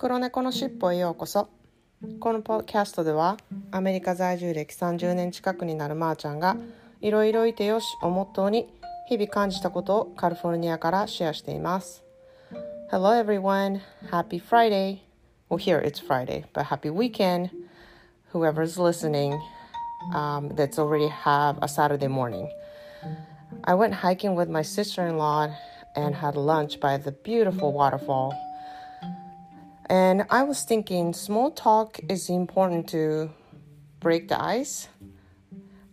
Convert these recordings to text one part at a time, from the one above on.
黒猫のしっぽへようこそこのポッキャストではアメリカ在住歴30年近くになるまーちゃんがいろいろいてよしをモットーに日々感じたことをカリフォルニアからシェアしています Hello everyone, happy Friday Well here it's Friday, but happy weekend whoever's listening um, that's already have a Saturday morning I went hiking with my sister-in-law and had lunch by the beautiful waterfall And I was thinking small talk is important to break the ice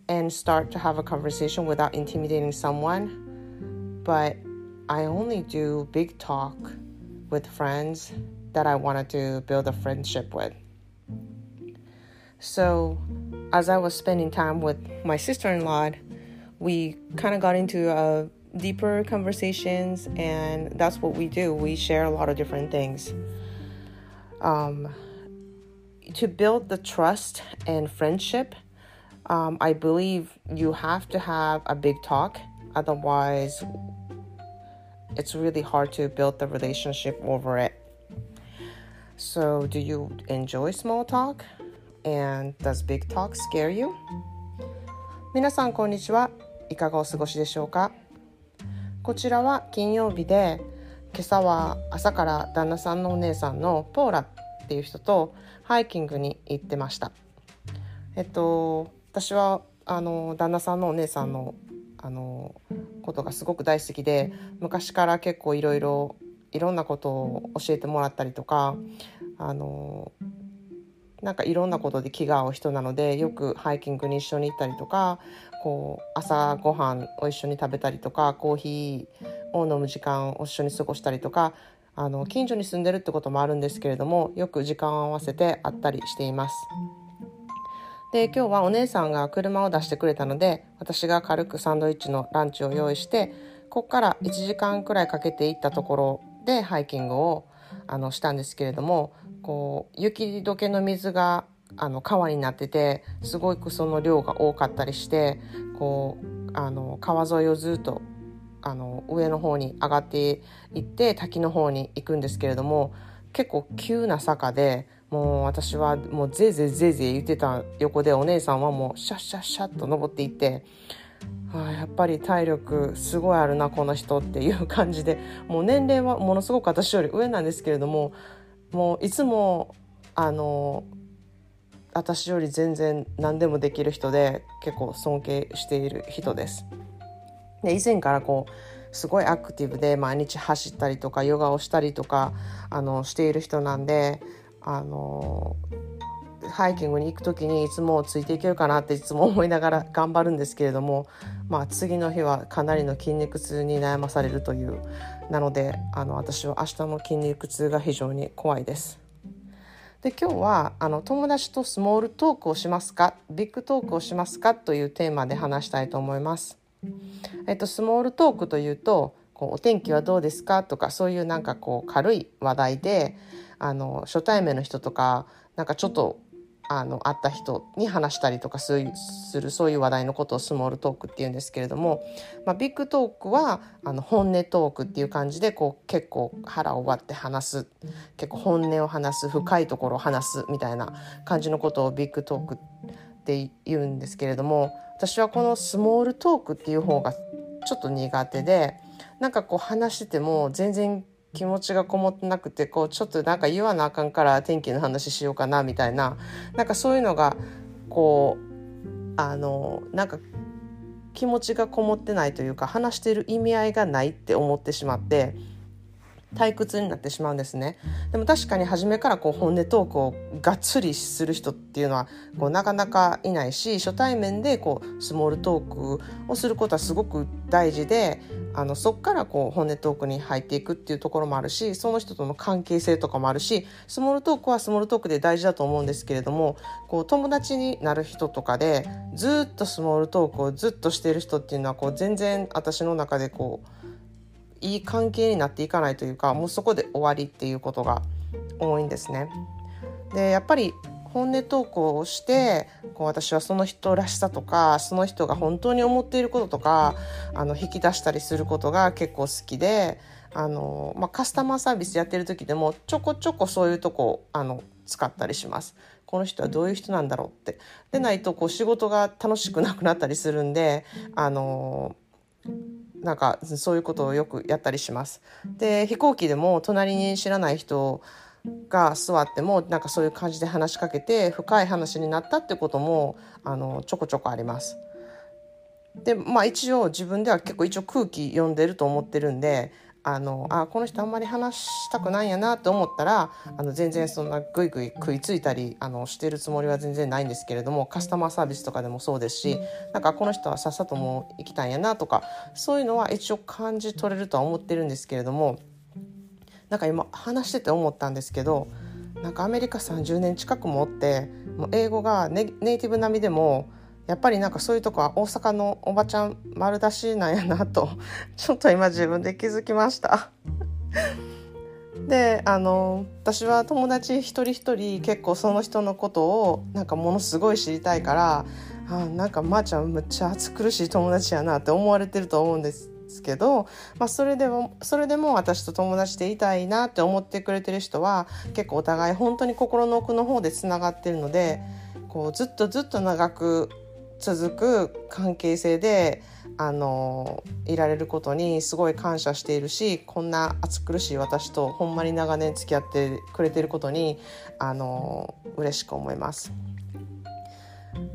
and start to have a conversation without intimidating someone. But I only do big talk with friends that I wanted to build a friendship with. So, as I was spending time with my sister in law, we kind of got into a deeper conversations, and that's what we do. We share a lot of different things um, to build the trust and friendship, um, I believe you have to have a big talk. Otherwise, it's really hard to build the relationship over it. So, do you enjoy small talk? And does big talk scare you? 皆さんこんにちは。いかがお過ごしでしょうかこちらは金曜日で 今朝は朝から旦那さんのお姉さんのポーラっていう人とハイキングに行ってました。えっと私はあの旦那さんのお姉さんのあのことがすごく大好きで昔から結構いろいろいろんなことを教えてもらったりとかあのなんかいろんなことで気が合う人なのでよくハイキングに一緒に行ったりとかこう朝ごはんを一緒に食べたりとかコーヒーを飲む時間を一緒に過ごしたりとかあの近所に住んでるってこともあるんですけれどもよく時間を合わせて会ったりしています。で今日はお姉さんが車を出してくれたので私が軽くサンドイッチのランチを用意してここから1時間くらいかけて行ったところでハイキングをあのしたんですけれどもこう雪解けの水があの川になっててすごくその量が多かったりしてこうあの川沿いをずっとあの上の方に上がっていって滝の方に行くんですけれども結構急な坂でもう私はもうぜいぜいぜいぜい言ってた横でお姉さんはもうシャッシャッシャッと登っていってあやっぱり体力すごいあるなこの人っていう感じでもう年齢はものすごく私より上なんですけれどももういつもあの私より全然何でもできる人で結構尊敬している人です。で以前からこうすごいアクティブで毎日走ったりとかヨガをしたりとかあのしている人なんであのハイキングに行く時にいつもついていけるかなっていつも思いながら頑張るんですけれども、まあ、次の日はかなりの筋肉痛に悩まされるというなのであの私は明日の筋肉痛が非常に怖いです。で今日はあの友達とスモールトークをしますかビッグトークをしますかというテーマで話したいと思います。えっと、スモールトークというとこうお天気はどうですかとかそういうなんかこう軽い話題であの初対面の人とかなんかちょっとあの会った人に話したりとかするそういう話題のことをスモールトークっていうんですけれども、まあ、ビッグトークはあの本音トークっていう感じでこう結構腹を割って話す結構本音を話す深いところを話すみたいな感じのことをビッグトークって言うんですけれども私はこのスモールトークっていう方がちょっと苦手でなんかこう話してても全然気持ちがこもってなくてこうちょっとなんか言わなあかんから天気の話しようかなみたいな。なんかそういうのがこうあのなんか気持ちがこもってないというか話してる意味合いがないって思ってしまって。退屈になってしまうんですね。でも確かに初めからこう本音トークをがっつりする人っていうのはこうなかなかいないし初対面でこうスモールトークをすることはすごく大事であのそっからこう本音トークに入っていくっていうところもあるしその人との関係性とかもあるしスモールトークはスモールトークで大事だと思うんですけれどもこう友達になる人とかでずっとスモールトークをずっとしている人っていうのはこう全然私の中でこういい関係になっていかないというかもうそこで終わりっていうことが多いんですね。でやっぱり本音投稿をしてこう私はその人らしさとかその人が本当に思っていることとかあの引き出したりすることが結構好きであの、まあ、カスタマーサービスやってる時でもちょこちょこそういうとこあの使ったりします。この人はどういう人なんだろうってでないとこう仕事が楽しくなくなったりするんであのなんかそういうことをよくやったりします。で飛行機でも隣に知らない人が座ってもなんかそういう感じで話しかけて深い話になったってこともあのちょこちょこあります。でまあ一応自分では結構一応空気読んでると思ってるんであのあこの人あんまり話したくないんやなと思ったらあの全然そんなグイグイ食いついたりあのしてるつもりは全然ないんですけれどもカスタマーサービスとかでもそうですしなんかこの人はさっさともう行きたいんやなとかそういうのは一応感じ取れるとは思ってるんですけれどもなんか今話してて思ったんですけどなんかアメリカ30年近くもおってもう英語がネイティブ並みでもやっぱりなんかそういうとこは大阪のおばちゃん丸出しなんやなと ちょっと今自分で気づきました。であの私は友達一人一人結構その人のことをなんかものすごい知りたいからあなんかまーちゃんむっちゃ暑苦しい友達やなって思われてると思うんですけど、まあ、それでもそれでも私と友達でいたいなって思ってくれてる人は結構お互い本当に心の奥の方でつながってるのでこうずっとずっと長く続く関係性であのいられることにすごい感謝しているしこんな暑苦しい私とほんまに長年付き合ってくれてることにあの嬉しく思います。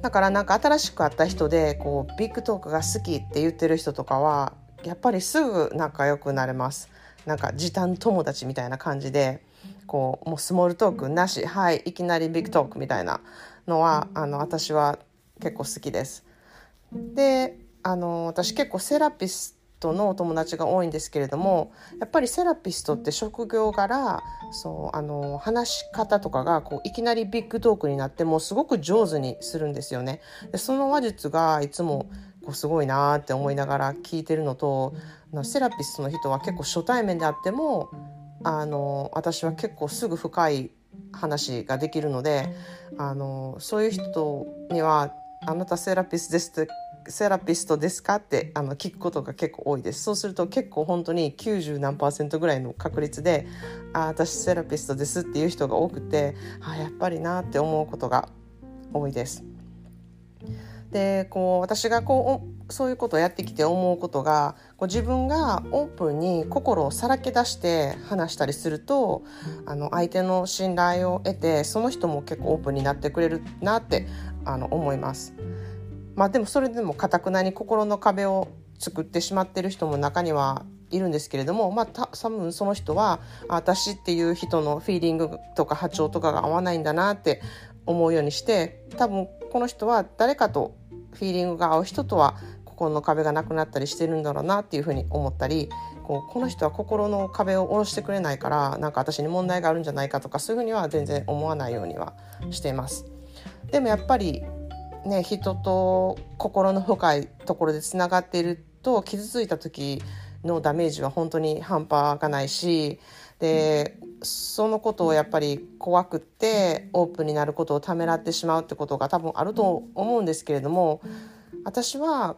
だからなんか新しく会った人でこうビッグトークが好きって言ってる人とかはやっぱりすぐ仲良くなれます。なんか時短友達みたいな感じでこうもうスモールトークなしはいいきなりビッグトークみたいなのはあの私は結構好きです。であの私結構セラピストのお友達が多いんですけれどもやっぱりセラピストって職業柄そうあの話し方とかがこういきなりビッグトークになってもすごく上手にするんですよね。でその話術がいつもこうすごいなって思いながら聞いてるのとセラピストの人は結構初対面であってもあの私は結構すぐ深い話ができるのであのそういう人にはあなたセラピスですってセラピストですか？ってあの聞くことが結構多いですそうすると結構本当に90何パーセントぐらいの確率であ私セラピストですっていう人が多くてあやっぱりなって思うことが多いです。でこう私がこうそういうことをやってきて思うことがこう自分がオープンに心をさらけ出して話したりするとあの相手の信頼を得てその人も結構オープンになってくれるなってあの思います。まあ、でもそれでもかたくなに心の壁を作ってしまってる人も中にはいるんですけれども、まあ、多分その人は私っていう人のフィーリングとか波長とかが合わないんだなって思うようにして多分この人は誰かとフィーリングが合う人とは心の壁がなくなったりしてるんだろうなっていうふうに思ったりこうこの人は心の壁を下ろしてくれないからなんか私に問題があるんじゃないかとかそういうふうには全然思わないようにはしています。でもやっぱりね人と心の深いところでつながっていると傷ついた時のダメージは本当に半端がないしでそのことをやっぱり怖くってオープンになることをためらってしまうってことが多分あると思うんですけれども私は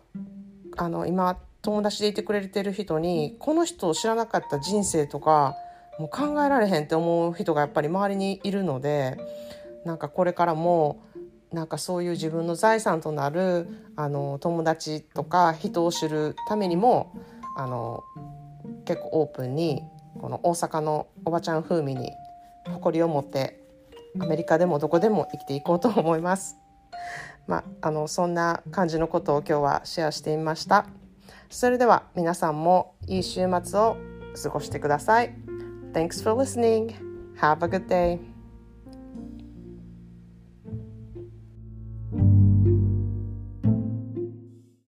あの今友達でいてくれてる人にこの人を知らなかった人生とかもう考えられへんって思う人がやっぱり周りにいるのでなんかこれからもなんかそういう自分の財産となるあの友達とか人を知るためにもあの結構オープンにこの大阪のおばちゃん風味に誇りを持ってアメリカでもどこでも生きていこうと思います。まあ、あのそんな感じのことを今日はシェアしてみました。それでは皆さんもいい週末を過ごしてください。Thanks for listening. Have a good day.